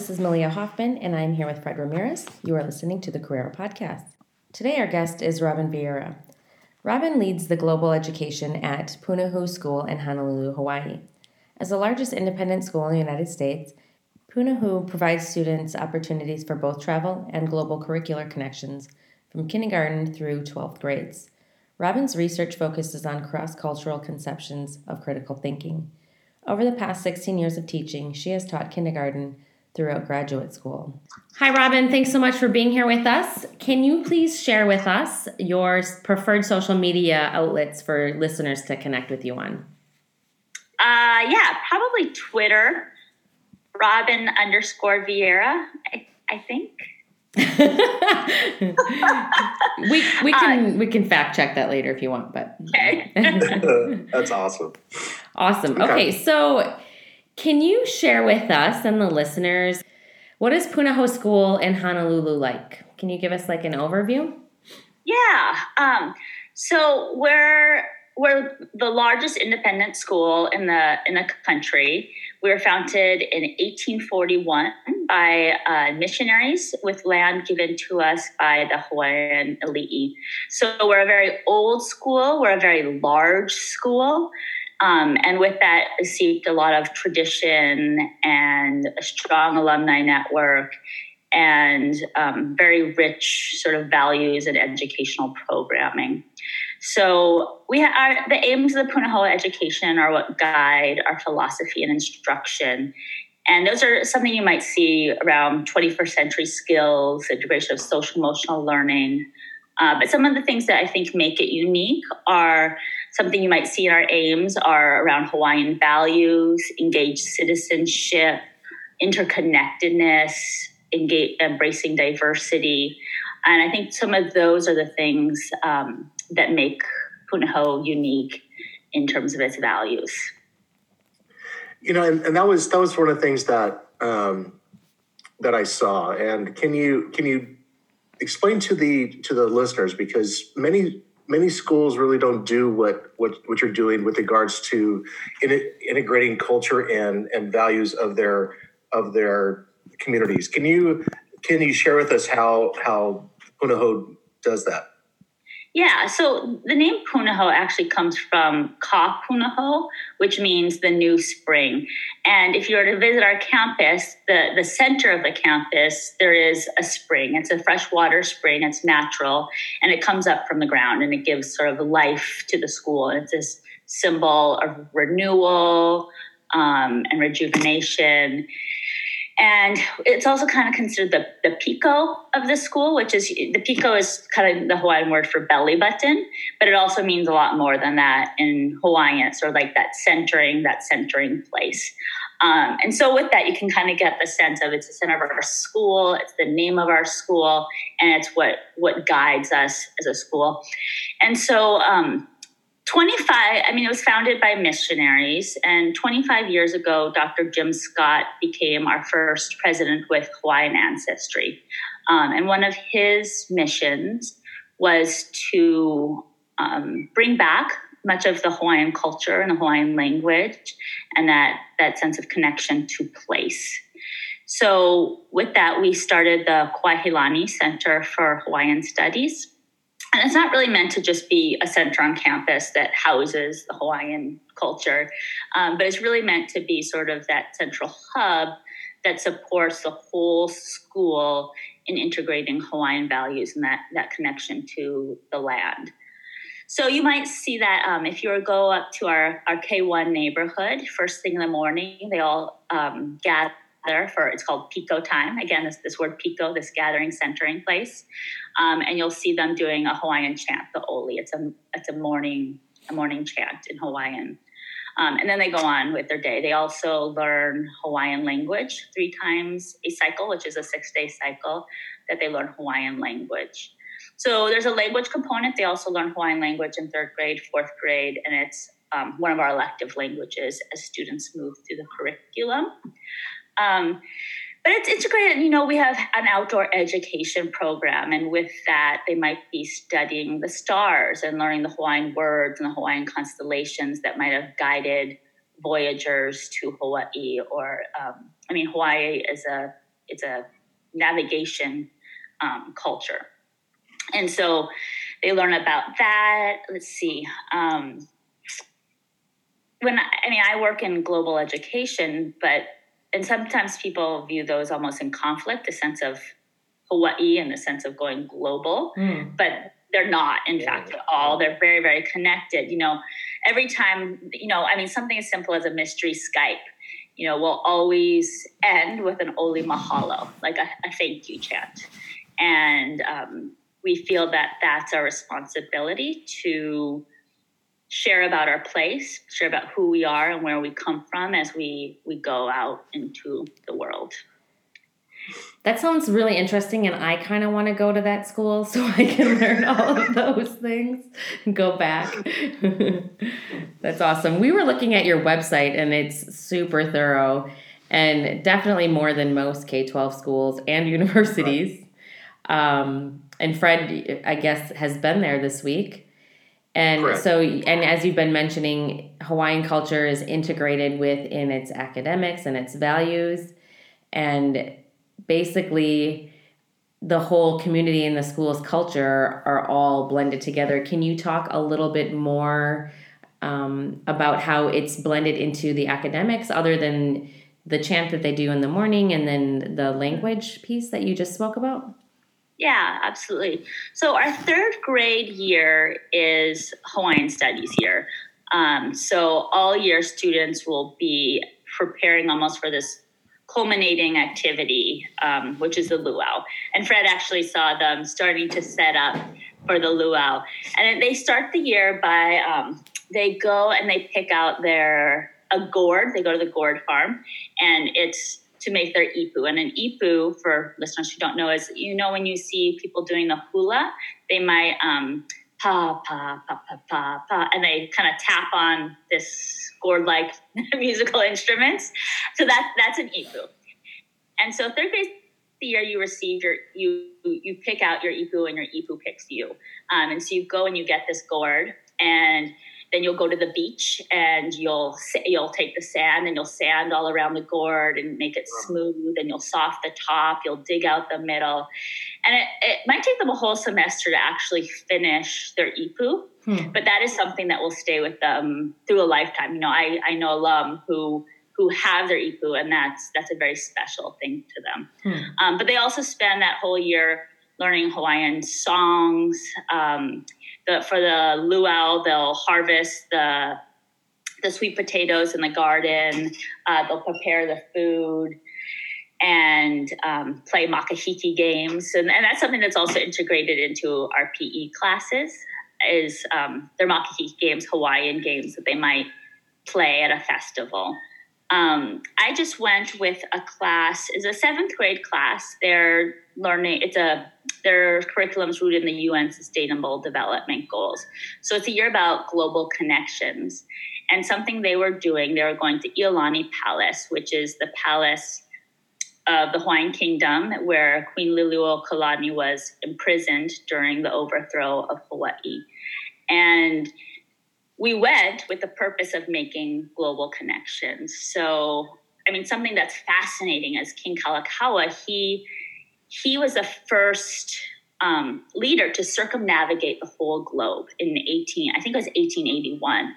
this is Malia Hoffman, and I'm here with Fred Ramirez. You are listening to the Carrera Podcast. Today, our guest is Robin Vieira. Robin leads the global education at Punahou School in Honolulu, Hawaii. As the largest independent school in the United States, Punahou provides students opportunities for both travel and global curricular connections from kindergarten through 12th grades. Robin's research focuses on cross cultural conceptions of critical thinking. Over the past 16 years of teaching, she has taught kindergarten throughout graduate school. Hi, Robin. Thanks so much for being here with us. Can you please share with us your preferred social media outlets for listeners to connect with you on? Uh, yeah, probably Twitter, Robin underscore Vieira, I, I think. we we can uh, we can fact check that later if you want, but okay. That's awesome. Awesome. Okay. okay, so can you share with us and the listeners what is Punahou School in Honolulu like? Can you give us like an overview? Yeah. Um, so we're we're the largest independent school in the in the country. We were founded in 1841 by uh, missionaries with land given to us by the Hawaiian elite. So we're a very old school. We're a very large school. Um, and with that, seeped a lot of tradition and a strong alumni network and um, very rich sort of values and educational programming. So we are the aims of the Punahou education are what guide our philosophy and instruction. And those are something you might see around 21st century skills, integration of social emotional learning. Uh, but some of the things that I think make it unique are something you might see in our aims are around Hawaiian values, engaged citizenship, interconnectedness, engage, embracing diversity. And I think some of those are the things um, that make Punahou unique in terms of its values. You know, and, and that was that was one of the things that um, that I saw. And can you can you explain to the to the listeners because many many schools really don't do what what, what you're doing with regards to in, integrating culture and and values of their of their communities. Can you can you share with us how how Punahou does that? Yeah, so the name Punahou actually comes from Ka Punahou, which means the new spring. And if you were to visit our campus, the, the center of the campus, there is a spring. It's a freshwater spring, it's natural, and it comes up from the ground and it gives sort of life to the school. And it's this symbol of renewal um, and rejuvenation. And it's also kind of considered the, the piko of the school, which is the piko is kind of the Hawaiian word for belly button, but it also means a lot more than that in Hawaiian. It's sort of like that centering, that centering place. Um, and so with that, you can kind of get the sense of it's the center of our school, it's the name of our school, and it's what what guides us as a school. And so um, 25, I mean, it was founded by missionaries. And 25 years ago, Dr. Jim Scott became our first president with Hawaiian ancestry. Um, and one of his missions was to um, bring back much of the Hawaiian culture and the Hawaiian language and that, that sense of connection to place. So, with that, we started the Kuahilani Center for Hawaiian Studies and it's not really meant to just be a center on campus that houses the Hawaiian culture, um, but it's really meant to be sort of that central hub that supports the whole school in integrating Hawaiian values and that, that connection to the land. So you might see that um, if you go up to our, our K1 neighborhood, first thing in the morning, they all um, gather for it's called Piko time. Again, this, this word Piko, this gathering centering place, um, and you'll see them doing a Hawaiian chant, the Oli. It's a it's a morning a morning chant in Hawaiian. Um, and then they go on with their day. They also learn Hawaiian language three times a cycle, which is a six day cycle that they learn Hawaiian language. So there's a language component. They also learn Hawaiian language in third grade, fourth grade, and it's um, one of our elective languages as students move through the curriculum. Um, but it's integrated. You know, we have an outdoor education program, and with that, they might be studying the stars and learning the Hawaiian words and the Hawaiian constellations that might have guided voyagers to Hawaii. Or, um, I mean, Hawaii is a it's a navigation um, culture, and so they learn about that. Let's see. Um, when I, I mean, I work in global education, but and sometimes people view those almost in conflict, the sense of Hawaii and the sense of going global, mm. but they're not, in yeah. fact, at all. They're very, very connected. You know, every time, you know, I mean, something as simple as a mystery Skype, you know, will always end with an Oli Mahalo, like a, a thank you chant. And um, we feel that that's our responsibility to share about our place, share about who we are and where we come from as we we go out into the world. That sounds really interesting, and I kind of want to go to that school so I can learn all of those things and go back. That's awesome. We were looking at your website, and it's super thorough and definitely more than most K 12 schools and universities. Um, and Fred, I guess, has been there this week. And Correct. so, and as you've been mentioning, Hawaiian culture is integrated within its academics and its values. And basically, the whole community and the school's culture are all blended together. Can you talk a little bit more um, about how it's blended into the academics, other than the chant that they do in the morning and then the language piece that you just spoke about? Yeah, absolutely. So our third grade year is Hawaiian Studies year. Um, so all year students will be preparing almost for this culminating activity, um, which is the luau. And Fred actually saw them starting to set up for the luau. And they start the year by um, they go and they pick out their a gourd. They go to the gourd farm, and it's to make their ipu. And an ipu, for listeners who don't know, is you know when you see people doing the hula, they might um, pa pa pa pa pa pa, and they kind of tap on this gourd-like musical instruments. So that that's an ipu. And so third grade the year you receive your you you pick out your ipu and your ipu picks you. Um, and so you go and you get this gourd and then you'll go to the beach and you'll you'll take the sand and you'll sand all around the gourd and make it smooth and you'll soft the top you'll dig out the middle and it, it might take them a whole semester to actually finish their ipu hmm. but that is something that will stay with them through a lifetime you know i, I know alum who who have their ipu and that's that's a very special thing to them hmm. um, but they also spend that whole year learning hawaiian songs um, the, for the luau, they'll harvest the the sweet potatoes in the garden. Uh, they'll prepare the food and um, play makahiki games, and, and, that's something that's also integrated into our PE classes. Is um, their makahiki games, Hawaiian games that they might play at a festival. Um, I just went with a class, It's a seventh grade class. They're learning, it's a, their curriculum's rooted in the UN Sustainable Development Goals. So it's a year about global connections. And something they were doing, they were going to Iolani Palace, which is the palace of the Hawaiian Kingdom, where Queen Liliuokalani was imprisoned during the overthrow of Hawaii. And we went with the purpose of making global connections. So, I mean, something that's fascinating is King Kalakaua, he he was the first um, leader to circumnavigate the whole globe in 18, I think it was 1881,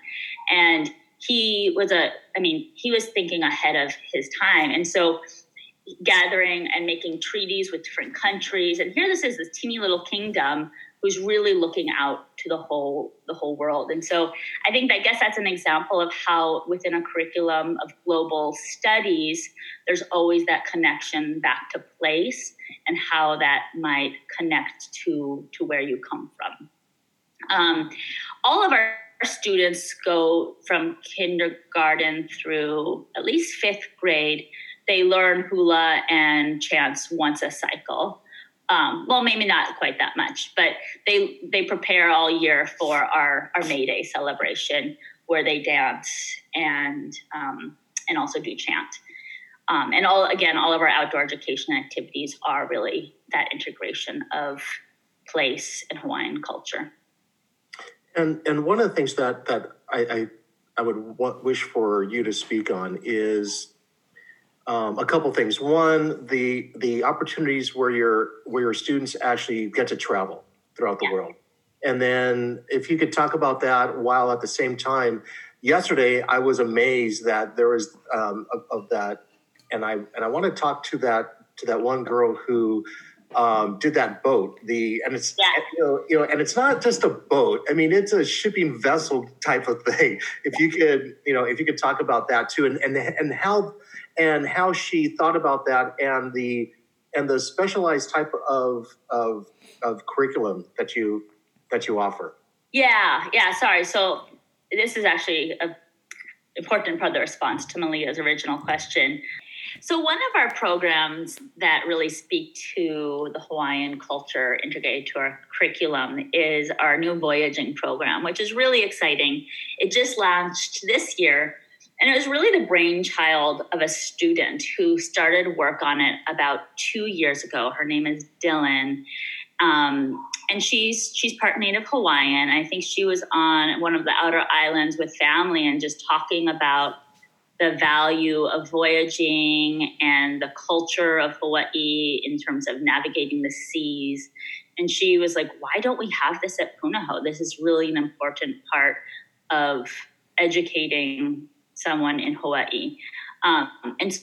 and he was a, I mean, he was thinking ahead of his time, and so gathering and making treaties with different countries. And here this is this teeny little kingdom who's really looking out to the whole the whole world. And so I think I guess that's an example of how within a curriculum of global studies, there's always that connection back to place and how that might connect to to where you come from. Um, all of our students go from kindergarten through at least fifth grade. They learn hula and chants once a cycle um, well, maybe not quite that much, but they they prepare all year for our our May Day celebration where they dance and um, and also do chant. Um, and all again, all of our outdoor education activities are really that integration of place and Hawaiian culture. And and one of the things that that I I, I would wish for you to speak on is um, a couple things. One, the the opportunities where your where your students actually get to travel throughout the Yeah. world, and then if you could talk about that while at the same time, yesterday I was amazed that there was um, of, of that, and I and I want to talk to that to that one girl who um, did that boat. The and it's Yeah. you know you know and it's not just a boat. I mean it's a shipping vessel type of thing. If you could you know if you could talk about that too, and and and how and how she thought about that and the and the specialized type of of of curriculum that you that you offer. Yeah, yeah. Sorry. So this is actually a important part of the response to Malia's original question. So one of our programs that really speak to the Hawaiian culture integrated to our curriculum is our new voyaging program, which is really exciting. It just launched this year, and it was really the brainchild of a student who started work on it about two years ago. Her name is Dylan. Um, and she's she's part native Hawaiian. I think she was on one of the outer islands with family and just talking about the value of voyaging and the culture of Hawaii in terms of navigating the seas. And she was like, "Why don't we have this at Punahou? This is really an important part of educating someone in Hawaii." Um, and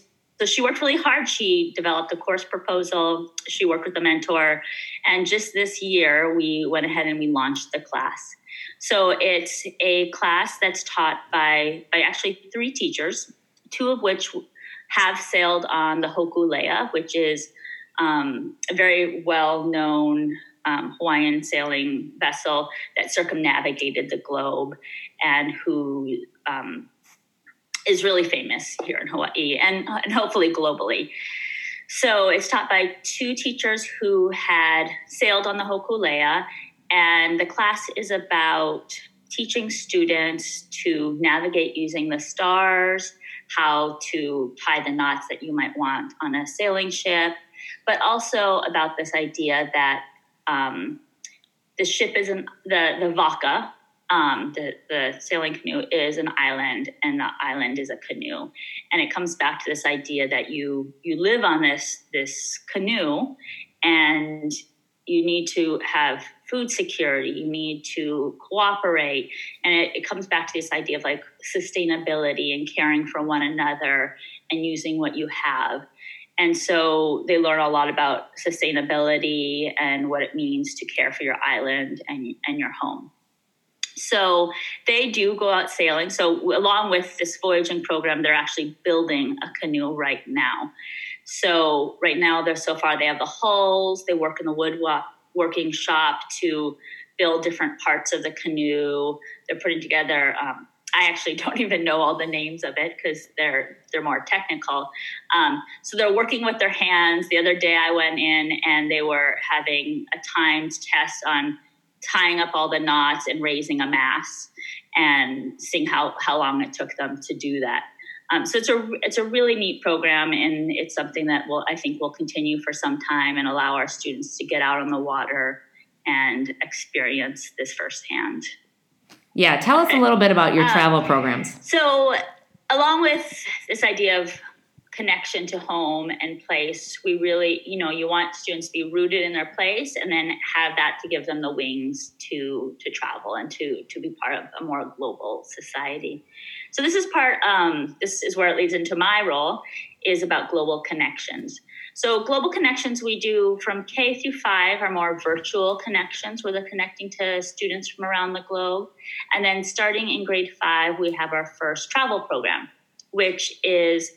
so she worked really hard. She developed a course proposal. She worked with a mentor, and just this year, we went ahead and we launched the class. So it's a class that's taught by by actually three teachers, two of which have sailed on the Hokulea, which is um, a very well known um, Hawaiian sailing vessel that circumnavigated the globe and who um, is really famous here in Hawaii and, and hopefully globally. So it's taught by two teachers who had sailed on the Hokulea, and the class is about teaching students to navigate using the stars, how to tie the knots that you might want on a sailing ship, but also about this idea that um, the ship is an, the the vaka, um, the the sailing canoe is an island, and the island is a canoe, and it comes back to this idea that you you live on this this canoe, and you need to have food security you need to cooperate. And it, it, comes back to this idea of like sustainability and caring for one another and using what you have. And so they learn a lot about sustainability and what it means to care for your island and, and your home so they do go out sailing so along with this voyaging program they're actually building a canoe right now so right now, they're so far they have the hulls. They work in the woodworking shop to build different parts of the canoe. They're putting together. Um, I actually don't even know all the names of it because they're they're more technical. Um, so they're working with their hands. The other day I went in and they were having a timed test on tying up all the knots and raising a mast and seeing how how long it took them to do that. Um, so it's a it's a really neat program, and it's something that will I think will continue for some time and allow our students to get out on the water and experience this firsthand. Yeah, tell us a little bit about your travel programs. So, along with this idea of connection to home and place, we really, you know, you want students to be rooted in their place and then have that to give them the wings to to travel and to to be part of a more global society. So this is part. Um, this is where it leads into my role is about global connections. So global connections we do from K through five are more virtual connections where they're connecting to students from around the globe. And then starting in grade five, we have our first travel program, which is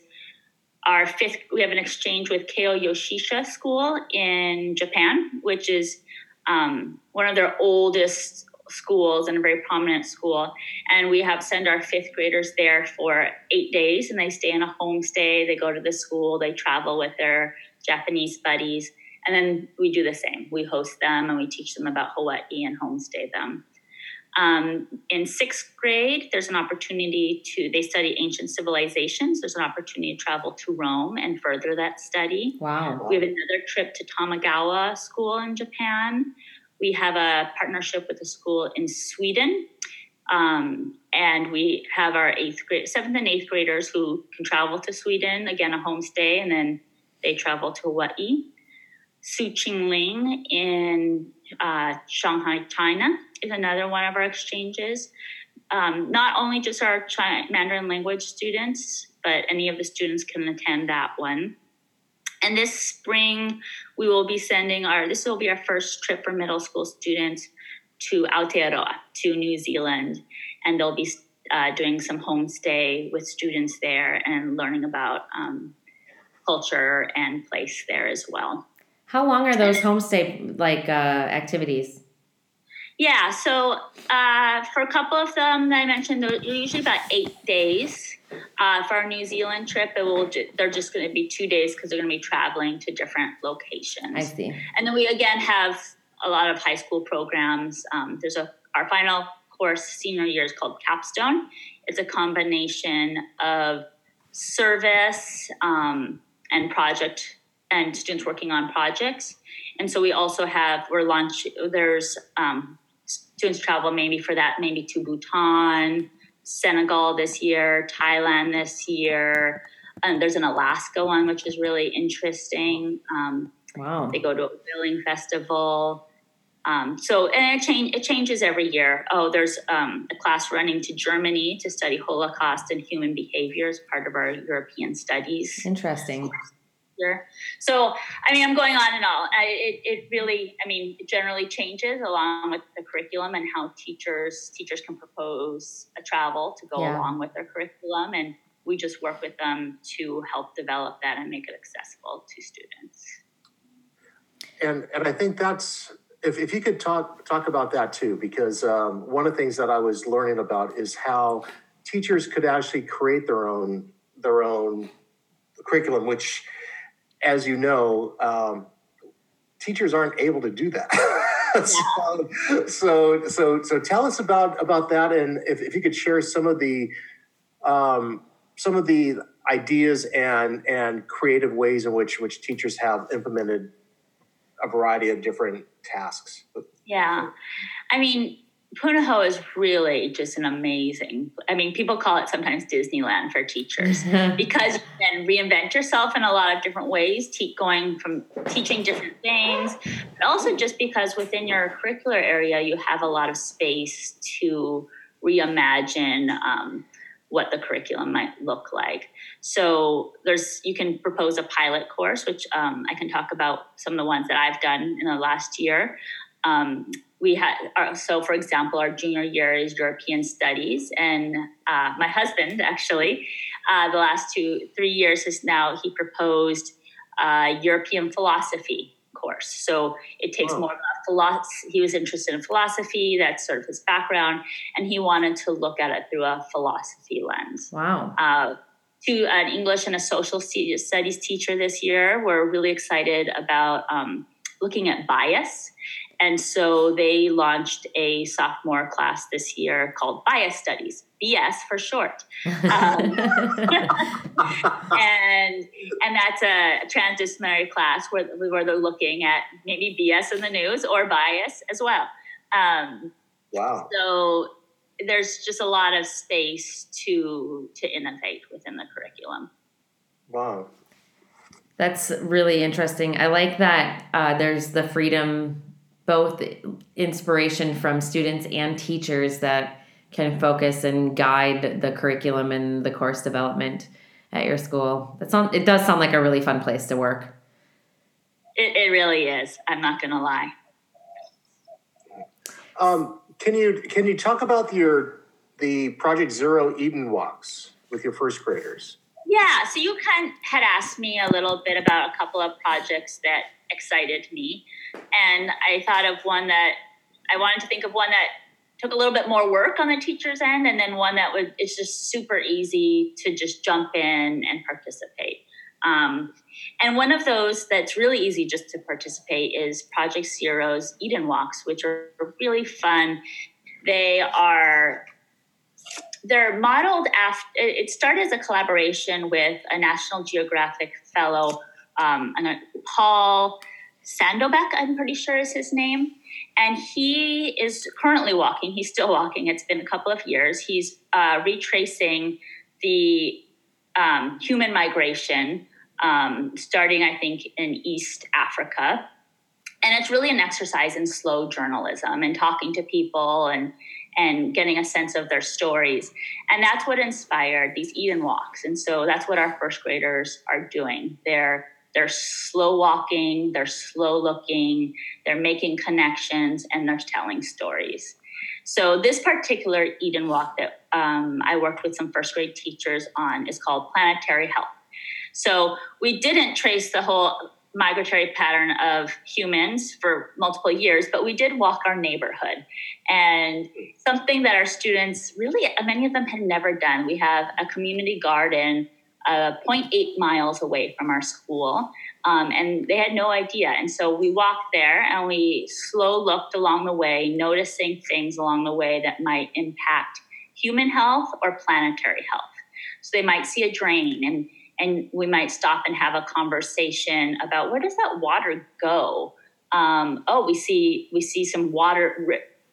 our fifth. We have an exchange with Keio Yochisha School in Japan, which is um, one of their oldest schools and a very prominent school. And we have send our fifth graders there for eight days and they stay in a homestay. They go to the school, they travel with their Japanese buddies. And then we do the same. We host them and we teach them about Hawaii and homestay them. Um, in sixth grade, there's an opportunity to, they study ancient civilizations. There's an opportunity to travel to Rome and further that study. Wow. We have another trip to Tamagawa School in Japan. We have a partnership with a school in Sweden Um, and we have our eighth grade, seventh and eighth graders who can travel to Sweden, again, a homestay, and then they travel to Hawaii. Soong Ching Ling in uh, Shanghai, China is another one of our exchanges. Um, not only just our China, Mandarin language students, but any of the students can attend that one. And this spring, we will be sending our, this will be our first trip for middle school students to Aotearoa, to New Zealand. And they'll be uh, doing some homestay with students there and learning about um, culture and place there as well. How long are those homestay like uh, activities? Yeah, so uh, for a couple of them that I mentioned, they're usually about eight days. Uh, for our New Zealand trip, it will ju- they're just going to be two days because they're going to be traveling to different locations. I see. And then we again have a lot of high school programs. Um, there's a our final course senior year is called Capstone. It's a combination of service um, and project and students working on projects. And so we also have we're launch there's um, students travel maybe for that maybe to Bhutan, Senegal this year, Thailand this year. And there's an Alaska one which is really interesting. Um, Wow. they go to a billing festival. Um, so and it change it changes every year. Oh, there's um, a class running to Germany to study Holocaust and human behavior as part of our European studies Interesting. Year. So I mean, I'm going on and on. I, it it really, I mean, it generally changes along with the curriculum and how teachers teachers can propose a travel to go Yeah. along with their curriculum, and we just work with them to help develop that and make it accessible to students. And and I think that's if, if you could talk talk about that too, because um, one of the things that I was learning about is how teachers could actually create their own their own curriculum, which, as you know, um, teachers aren't able to do that. so, so so tell us about about that, and if, if you could share some of the um, some of the ideas and and creative ways in which which teachers have implemented a variety of different tasks. Yeah. I mean, Punahou is really just an amazing. I mean, people call it sometimes Disneyland for teachers because you can reinvent yourself in a lot of different ways, keep going from teaching different things, but also just because within your curricular area, you have a lot of space to reimagine um, what the curriculum might look like. So there's you can propose a pilot course, which um, I can talk about some of the ones that I've done in the last year. Um, we had our, so for example our junior year is european studies and uh, my husband actually uh, the last two three years is now he proposed uh, european philosophy course so it takes Oh. more about philosophy he was interested in philosophy that's sort of his background and he wanted to look at it through a philosophy lens wow. uh, to an English and a social studies teacher this year. We're really excited about um, looking at bias. And so they launched a sophomore class this year called Bias Studies, BS for short. Um, and and that's a transdisciplinary class where, where they're looking at maybe BS in the news or bias as well. Um, Wow. so there's just a lot of space to to innovate within the curriculum. Wow. That's really interesting. I like that uh, there's the freedom, both inspiration from students and teachers that can focus and guide the curriculum and the course development at your school. That sound, it does sound like a really fun place to work. It, it really is. I'm not going to lie. Um, can you can you talk about your the Project Zero Eden walks with your first graders? Yeah. So you kind had asked me a little bit about a couple of projects that excited me, and I thought of one that I wanted to think of one that took a little bit more work on the teacher's end, and then one that would it's just super easy to just jump in and participate. Um, and one of those that's really easy just to participate is Project Zero's Eden Walks, which are really fun. They are they're modeled after it started as a collaboration with a National Geographic fellow, um, uh, Paul Salopek, I'm pretty sure is his name. And he is currently walking. He's still walking. It's been a couple of years. He's uh, retracing the um, human migration, um, starting, I think, in East Africa. And it's really an exercise in slow journalism and talking to people and and getting a sense of their stories. And that's what inspired these Eden walks. And so that's what our first graders are doing. They're they're slow walking, they're slow looking, they're making connections, and they're telling stories. So this particular Eden walk that um, I worked with some first grade teachers on is called Planetary Health. So we didn't trace the whole migratory pattern of humans for multiple years, but we did walk our neighborhood. And something that our students really, many of them had never done. We have a community garden uh, 0.8 miles away from our school. Um, and they had no idea. And so we walked there and we slow looked along the way, noticing things along the way that might impact human health or planetary health. So they might see a drain and and we might stop and have a conversation about where does that water go? Um, oh, we see we see some water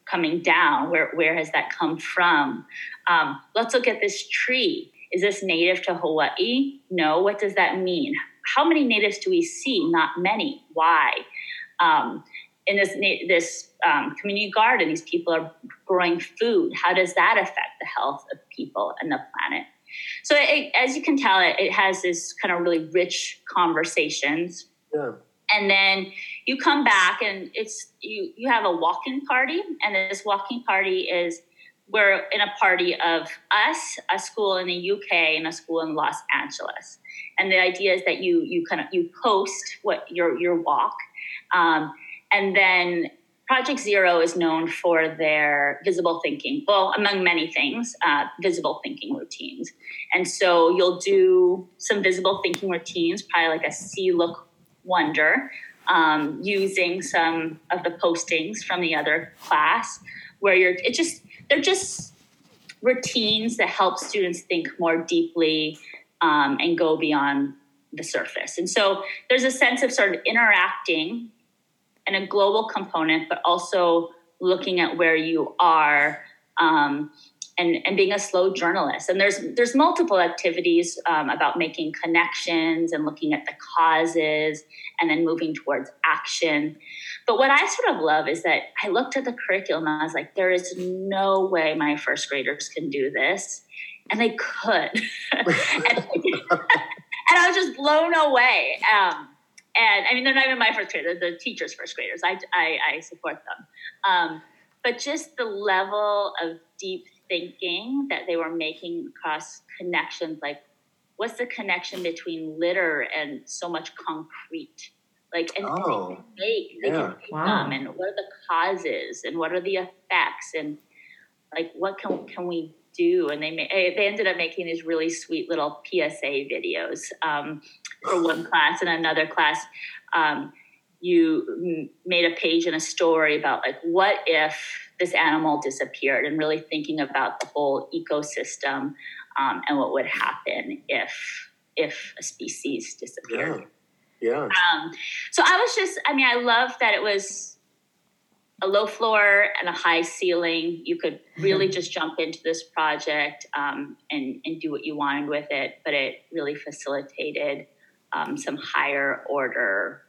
coming down. Where where has that come from? Um, let's look at this tree. Is this native to Hawaii? No. What does that mean? How many natives do we see? Not many. Why? Um, in this this um, community garden, these people are growing food. How does that affect the health of people and the planet? So, it, as you can tell, it, it has this kind of really rich conversations. Yeah. And then you come back, and it's you. You have a walking party, and this walking party is we're in a party of us, a school in the UK, and a school in Los Angeles. And the idea is that you you kind of you post what your your walk, um, and then Project Zero is known for their visible thinking, well, among many things, uh, visible thinking routines. And so you'll do some visible thinking routines, probably like a see, look, wonder, um, using some of the postings from the other class, where you're, it just, they're just routines that help students think more deeply um, and go beyond the surface. And so there's a sense of sort of interacting and a global component, but also looking at where you are um, and, and being a slow journalist. And there's there's multiple activities um, about making connections and looking at the causes and then moving towards action. But what I sort of love is that I looked at the curriculum and I was like, there is no way my first graders can do this. And they could. and, and, I was just blown away. Um, and I mean, they're not even my first graders; the teachers' first graders. I, I, I support them, um, but just the level of deep thinking that they were making across connections, like what's the connection between litter and so much concrete? Like, and oh, they can make, they yeah. can make wow. them, and what are the causes, and what are the effects, and like what can can we do? And they eh, they ended up making these really sweet little PSA videos. Um, for one class and another class um, you made a page and a story about like what if this animal disappeared and really thinking about the whole ecosystem um, and what would happen if if a species disappeared yeah, yeah. Um, so i was just i mean i love that it was a low floor and a high ceiling you could really mm-hmm. just jump into this project um, and, and do what you wanted with it but it really facilitated um, some higher order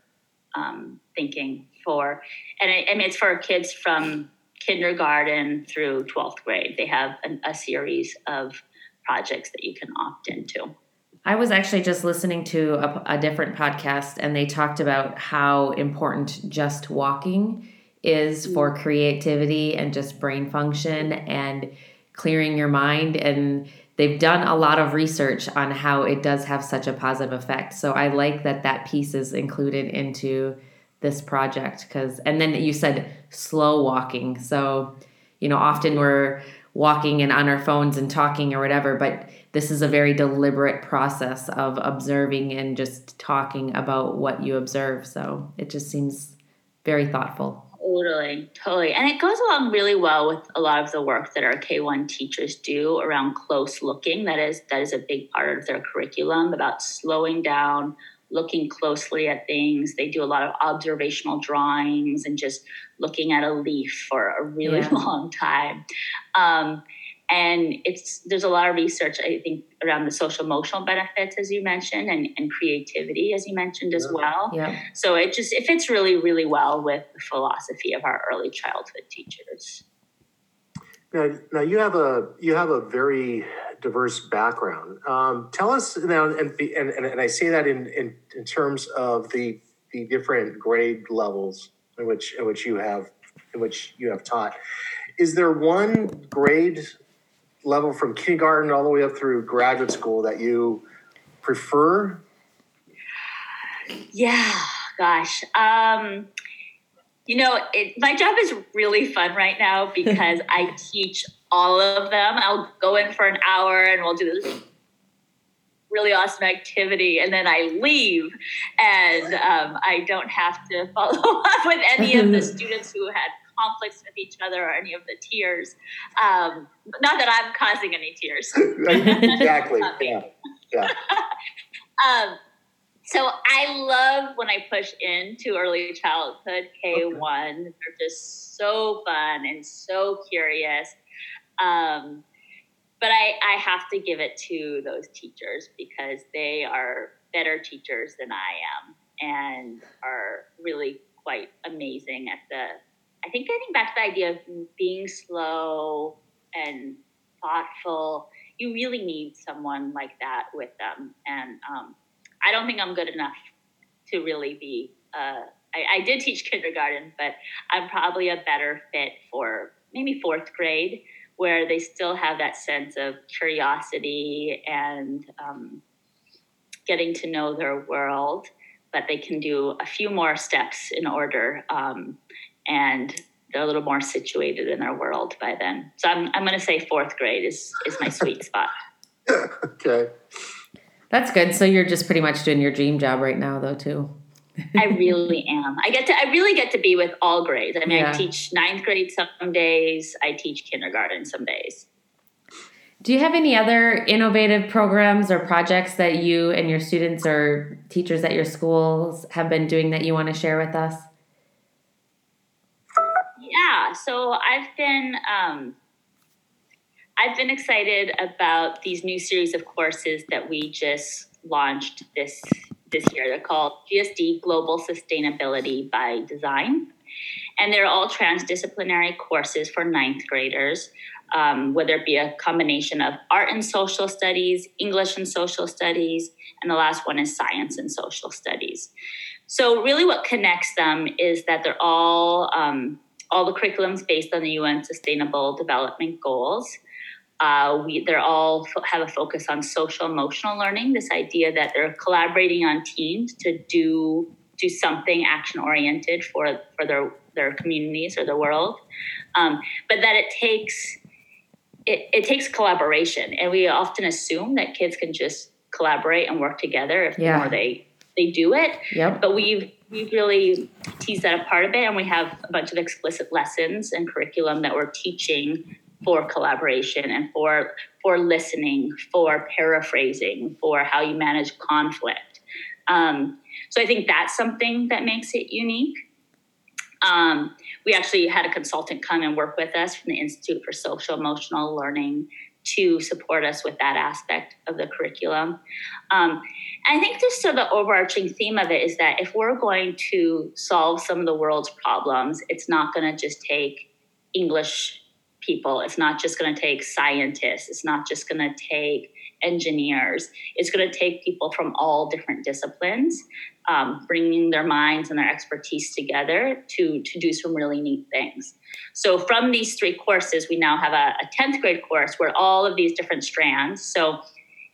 um, thinking for, and I, I, mean, it's for kids from kindergarten through 12th grade. They have an, a series of projects that you can opt into. I was actually just listening to a, a different podcast, and they talked about how important just walking is for mm. creativity and just brain function and clearing your mind and they've done a lot of research on how it does have such a positive effect. So I like that that piece is included into this project because and then you said slow walking. So, you know, often we're walking and on our phones and talking or whatever, but this is a very deliberate process of observing and just talking about what you observe. So, it just seems very thoughtful. Totally, totally. And it goes along really well with a lot of the work that our K1 teachers do around close looking. That is that is a big part of their curriculum about slowing down, looking closely at things. They do a lot of observational drawings and just looking at a leaf for a really yeah. long time. Um, and it's there's a lot of research i think around the social emotional benefits as you mentioned and, and creativity as you mentioned as well. Yeah. so it just it fits really really well with the philosophy of our early childhood teachers. Now, now you have a you have a very diverse background. Um, tell us now and, and, and i say that in, in, in terms of the the different grade levels in which in which you have in which you have taught. Is there one grade level from kindergarten all the way up through graduate school that you prefer? Yeah, gosh. Um, you know, it, my job is really fun right now because I teach all of them. I'll go in for an hour and we'll do this really awesome activity and then I leave and um, I don't have to follow up with any of the students who had conflicts with each other or any of the tears. Um, not that I'm causing any tears. exactly. yeah. Yeah. um, so I love when I push into early childhood K1. Okay. They're just so fun and so curious. Um, but I, I have to give it to those teachers because they are better teachers than I am and are really quite amazing at the I think getting back to the idea of being slow and thoughtful, you really need someone like that with them. And um, I don't think I'm good enough to really be. Uh, I, I, did teach kindergarten, but I'm probably a better fit for maybe fourth grade, where they still have that sense of curiosity and um, getting to know their world. But they can do a few more steps in order um, and they're a little more situated in their world by then. So I'm, I'm going to say fourth grade is, is my sweet spot. okay. That's good. So you're just pretty much doing your dream job right now, though, too. I really am. I get to. I really get to be with all grades. I mean, yeah. I teach ninth grade some days. I teach kindergarten some days. Do you have any other innovative programs or projects that you and your students or teachers at your schools have been doing that you want to share with us? Yeah, so I've been um, I've been excited about these new series of courses that we just launched this this year. They're called GSD Global Sustainability by Design, and they're all transdisciplinary courses for ninth graders. Um, whether it be a combination of art and social studies, English and social studies, and the last one is science and social studies. So, really, what connects them is that they're all um, all the curriculums based on the UN Sustainable Development Goals. Uh, we, they're all have a focus on social emotional learning. This idea that they're collaborating on teams to do do something action oriented for for their their communities or the world, um, but that it takes it, it takes collaboration, and we often assume that kids can just collaborate and work together if yeah. the more they they do it. Yep. But we've we really tease that apart a bit and we have a bunch of explicit lessons and curriculum that we're teaching for collaboration and for for listening for paraphrasing for how you manage conflict. Um, so i think that's something that makes it unique. Um, we actually had a consultant come and work with us from the institute for social emotional learning to support us with that aspect of the curriculum. Um, I think just so the overarching theme of it is that if we're going to solve some of the world's problems, it's not going to just take English people. It's not just going to take scientists. It's not just going to take engineers. It's going to take people from all different disciplines, um, bringing their minds and their expertise together to, to do some really neat things. So, from these three courses, we now have a, a 10th grade course where all of these different strands. So,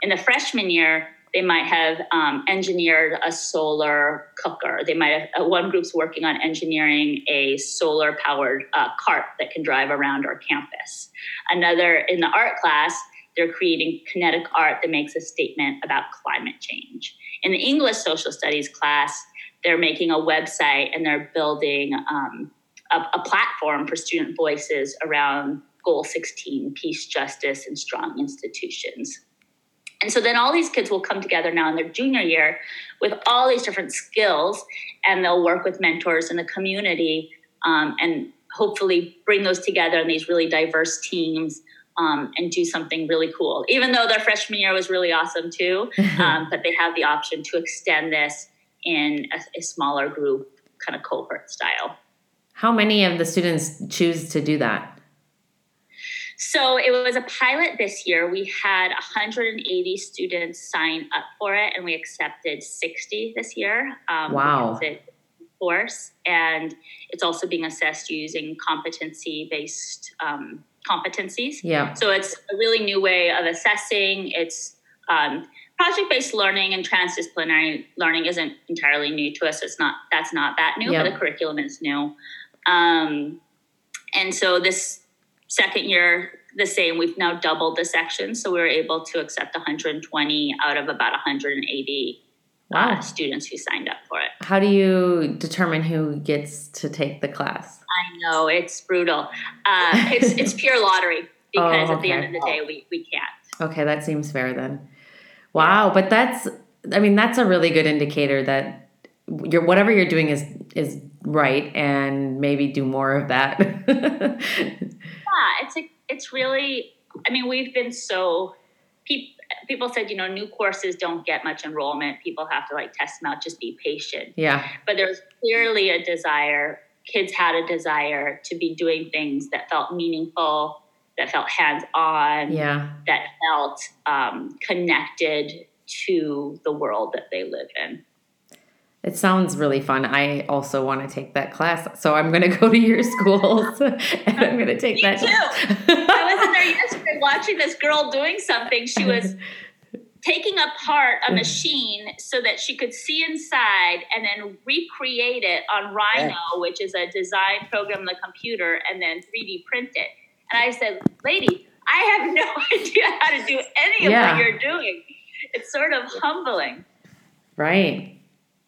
in the freshman year, they might have um, engineered a solar cooker. They might have, uh, one group's working on engineering a solar powered uh, cart that can drive around our campus. Another, in the art class, they're creating kinetic art that makes a statement about climate change. In the English social studies class, they're making a website and they're building um, a, a platform for student voices around Goal 16 peace, justice, and strong institutions. And so then all these kids will come together now in their junior year with all these different skills, and they'll work with mentors in the community um, and hopefully bring those together in these really diverse teams um, and do something really cool. Even though their freshman year was really awesome too, um, but they have the option to extend this in a, a smaller group, kind of cohort style. How many of the students choose to do that? So it was a pilot this year. We had 180 students sign up for it, and we accepted 60 this year. Um, wow. Course, and it's also being assessed using competency based um, competencies. Yeah. So it's a really new way of assessing. It's um, project based learning and transdisciplinary learning isn't entirely new to us. It's not that's not that new, yep. but the curriculum is new. Um, and so this second year, the same. We've now doubled the section, so we were able to accept 120 out of about 180 uh, wow. uh, students who signed up for it. How do you determine who gets to take the class? I know it's brutal. Uh, it's it's pure lottery because oh, okay. at the end of the day, we we can't. Okay, that seems fair then. Wow, yeah. but that's I mean that's a really good indicator that you're whatever you're doing is is right and maybe do more of that. yeah, it's a, it's really I mean we've been so people people said you know new courses don't get much enrollment. People have to like test them out just be patient. Yeah. But there's clearly a desire kids had a desire to be doing things that felt meaningful that felt hands on yeah. that felt um, connected to the world that they live in it sounds really fun. I also want to take that class. So I'm going to go to your schools and I'm going to take Me that. Too. I was in there yesterday watching this girl doing something. She was taking apart a machine so that she could see inside and then recreate it on Rhino, which is a design program on the computer, and then 3D print it. And I said, Lady, I have no idea how to do any of yeah. what you're doing. It's sort of humbling. Right.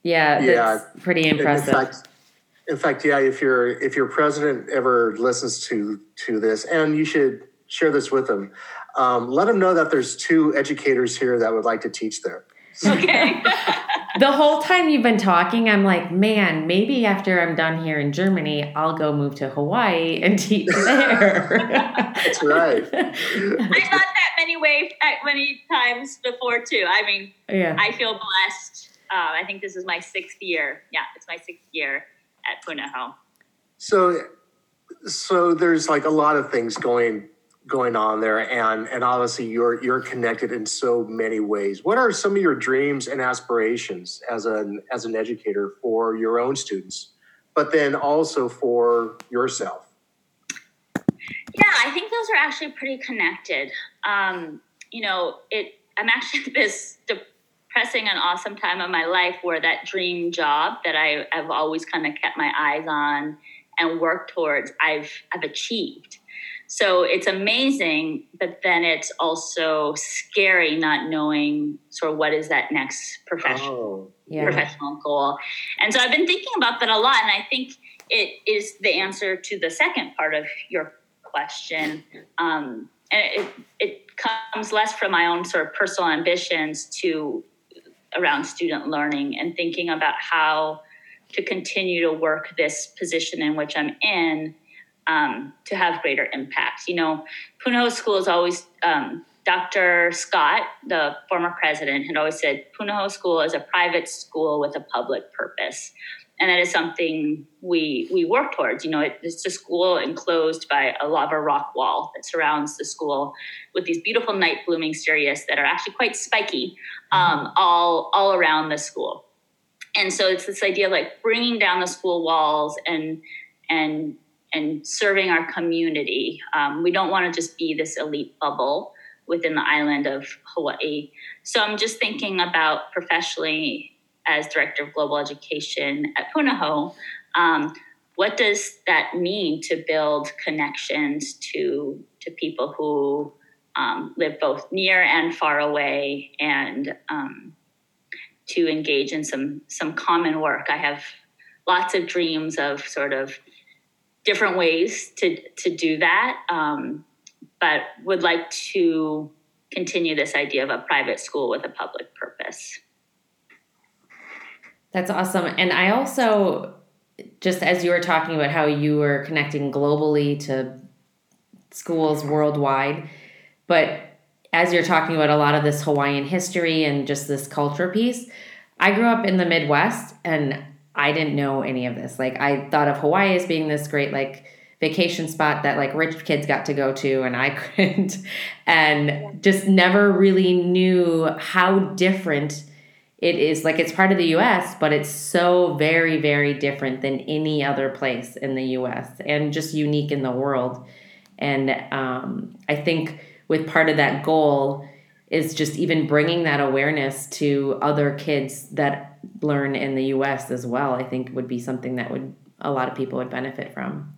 Yeah, yeah, pretty impressive. In fact, in fact, yeah, if your if your president ever listens to to this, and you should share this with them, um, let them know that there's two educators here that would like to teach there. Okay. the whole time you've been talking, I'm like, man, maybe after I'm done here in Germany, I'll go move to Hawaii and teach there. That's right. I thought that many ways, many times before too. I mean, yeah. I feel blessed uh, I think this is my sixth year. Yeah, it's my sixth year at Punahou. So, so there's like a lot of things going going on there, and and obviously you're you're connected in so many ways. What are some of your dreams and aspirations as an as an educator for your own students, but then also for yourself? Yeah, I think those are actually pretty connected. Um, you know, it. I'm actually this pressing an awesome time of my life where that dream job that I, have always kind of kept my eyes on and worked towards, I've I've achieved. So it's amazing, but then it's also scary not knowing sort of what is that next professional oh, yeah. professional goal. And so I've been thinking about that a lot, and I think it is the answer to the second part of your question. Um, and it, it comes less from my own sort of personal ambitions to around student learning and thinking about how to continue to work this position in which I'm in um, to have greater impact. You know, Punahou School is always, um, Dr. Scott, the former president, had always said Punahou School is a private school with a public purpose. And that is something we we work towards. You know, it, it's a school enclosed by a lava rock wall that surrounds the school with these beautiful night blooming cereus that are actually quite spiky um, all all around the school. And so it's this idea of like bringing down the school walls and and and serving our community. Um, we don't want to just be this elite bubble within the island of Hawaii. So I'm just thinking about professionally as director of global education at Punahou. Um, what does that mean to build connections to to people who um, live both near and far away, and um, to engage in some some common work. I have lots of dreams of sort of different ways to to do that, um, but would like to continue this idea of a private school with a public purpose. That's awesome. And I also, just as you were talking about how you were connecting globally to schools worldwide, but as you're talking about a lot of this Hawaiian history and just this culture piece, I grew up in the Midwest and I didn't know any of this. Like I thought of Hawaii as being this great like vacation spot that like rich kids got to go to and I couldn't and just never really knew how different it is like it's part of the US but it's so very very different than any other place in the US and just unique in the world and um, I think with part of that goal is just even bringing that awareness to other kids that learn in the US as well I think would be something that would a lot of people would benefit from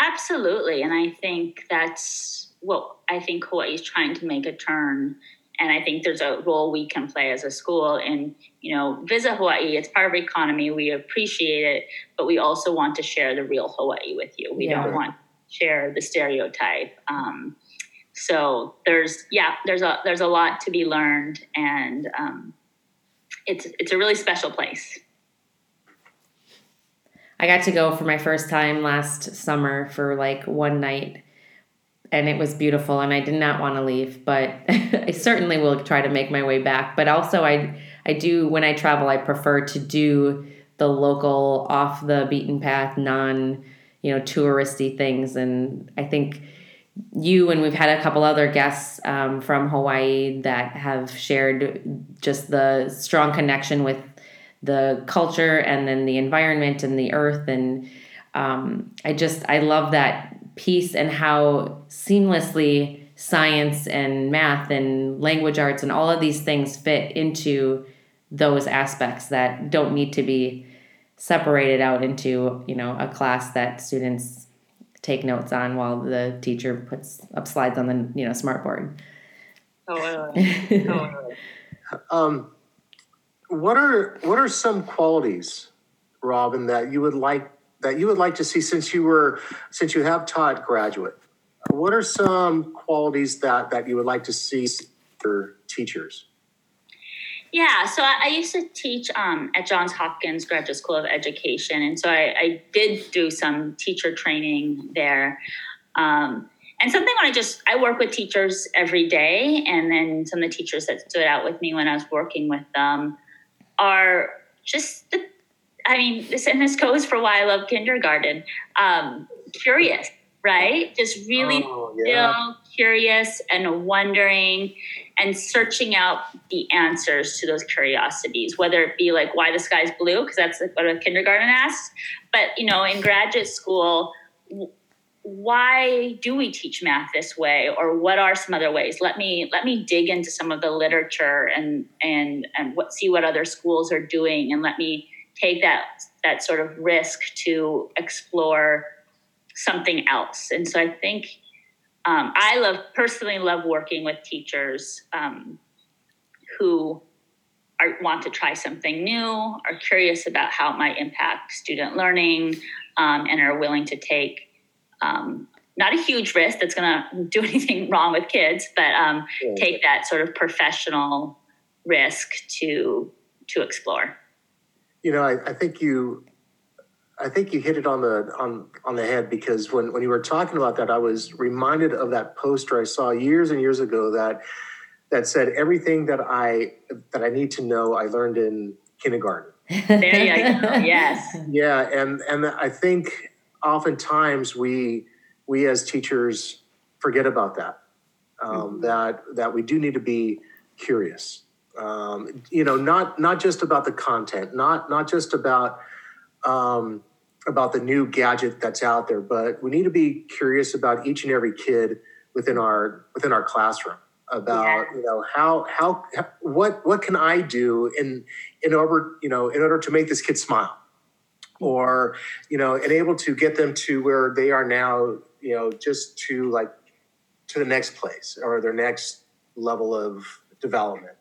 Absolutely. And I think that's what I think Hawaii is trying to make a turn. And I think there's a role we can play as a school in, you know, visit Hawaii. It's part of our economy. We appreciate it, but we also want to share the real Hawaii with you. We yeah. don't want to share the stereotype. Um, so there's, yeah, there's a, there's a lot to be learned and um, it's, it's a really special place. I got to go for my first time last summer for like one night and it was beautiful and I did not want to leave, but I certainly will try to make my way back. But also I I do when I travel I prefer to do the local off the beaten path non, you know, touristy things and I think you and we've had a couple other guests um, from Hawaii that have shared just the strong connection with the culture and then the environment and the earth and um, i just i love that piece and how seamlessly science and math and language arts and all of these things fit into those aspects that don't need to be separated out into you know a class that students take notes on while the teacher puts up slides on the you know smartboard. Oh, oh, um, what are what are some qualities, Robyn, that you would like that you would like to see since you were since you have taught graduate? What are some qualities that that you would like to see for teachers? Yeah, so I, I used to teach um, at Johns Hopkins Graduate School of Education, and so I, I did do some teacher training there. Um, and something when I just I work with teachers every day, and then some of the teachers that stood out with me when I was working with them are just the, I mean, this and this goes for why I love kindergarten. Um, curious, right? Just really oh, yeah. curious and wondering and searching out the answers to those curiosities, whether it be like why the sky's blue, because that's what a kindergarten asks. But you know, in graduate school, why do we teach math this way or what are some other ways let me let me dig into some of the literature and and and what see what other schools are doing and let me take that that sort of risk to explore something else and so i think um, i love personally love working with teachers um, who are, want to try something new are curious about how it might impact student learning um, and are willing to take um, not a huge risk that's going to do anything wrong with kids, but um, yeah. take that sort of professional risk to to explore. You know, I, I, think you, I think you hit it on the on on the head because when when you were talking about that, I was reminded of that poster I saw years and years ago that that said everything that I that I need to know I learned in kindergarten. there you go. Yes. Yeah, and and I think oftentimes we we as teachers forget about that. Um, mm-hmm. That that we do need to be curious. Um, you know, not not just about the content, not not just about um, about the new gadget that's out there, but we need to be curious about each and every kid within our within our classroom about yeah. you know how how what what can I do in in order you know in order to make this kid smile or you know and able to get them to where they are now you know just to like to the next place or their next level of development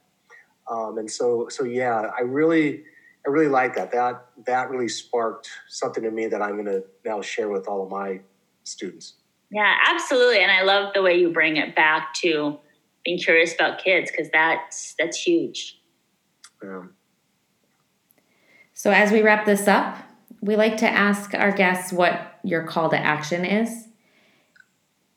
um, and so so yeah i really i really like that that that really sparked something in me that i'm going to now share with all of my students yeah absolutely and i love the way you bring it back to being curious about kids because that's that's huge. Yeah. So, as we wrap this up, we like to ask our guests what your call to action is.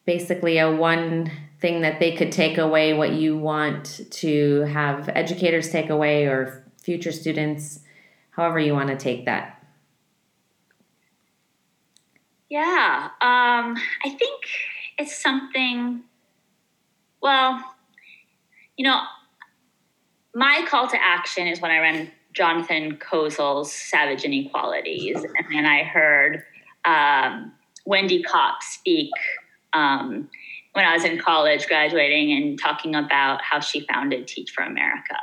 Basically, a one thing that they could take away, what you want to have educators take away or future students, however you want to take that. Yeah, um, I think it's something, well, you know, my call to action is when I ran Jonathan Kozol's Savage Inequalities. And then I heard um, Wendy Kopp speak um, when I was in college, graduating, and talking about how she founded Teach for America.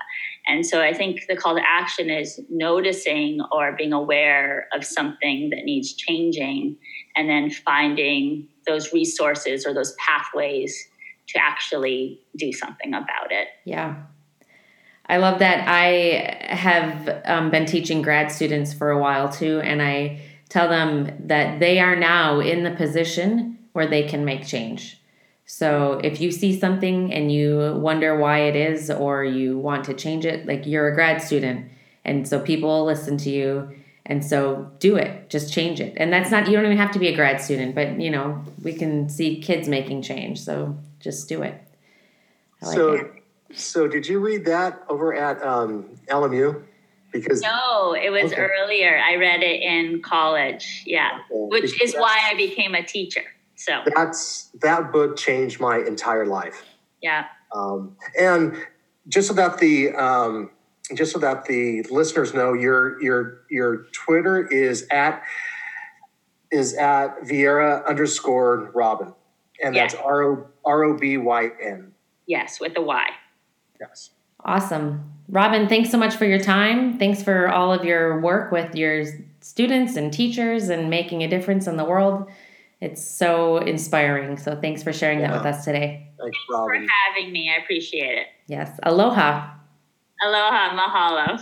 And so I think the call to action is noticing or being aware of something that needs changing and then finding those resources or those pathways to actually do something about it. Yeah. I love that. I have um, been teaching grad students for a while too, and I tell them that they are now in the position where they can make change. So if you see something and you wonder why it is or you want to change it, like you're a grad student, and so people listen to you. And so do it, just change it. And that's not, you don't even have to be a grad student, but you know, we can see kids making change. So just do it. Like so, it. So, did you read that over at um, LMU? Because no, it was okay. earlier. I read it in college. Yeah, okay. which because is why I became a teacher. So that's that book changed my entire life. Yeah. Um, and just so that the um, just so that the listeners know, your your your Twitter is at is at Vieira underscore Robyn, and that's R O R O B Y N. Yes, with the Y. Yes. Awesome. Robyn, thanks so much for your time. Thanks for all of your work with your students and teachers and making a difference in the world. It's so inspiring. So thanks for sharing yeah. that with us today. Thanks, for having me. I appreciate it. Yes. Aloha. Aloha. Mahalo.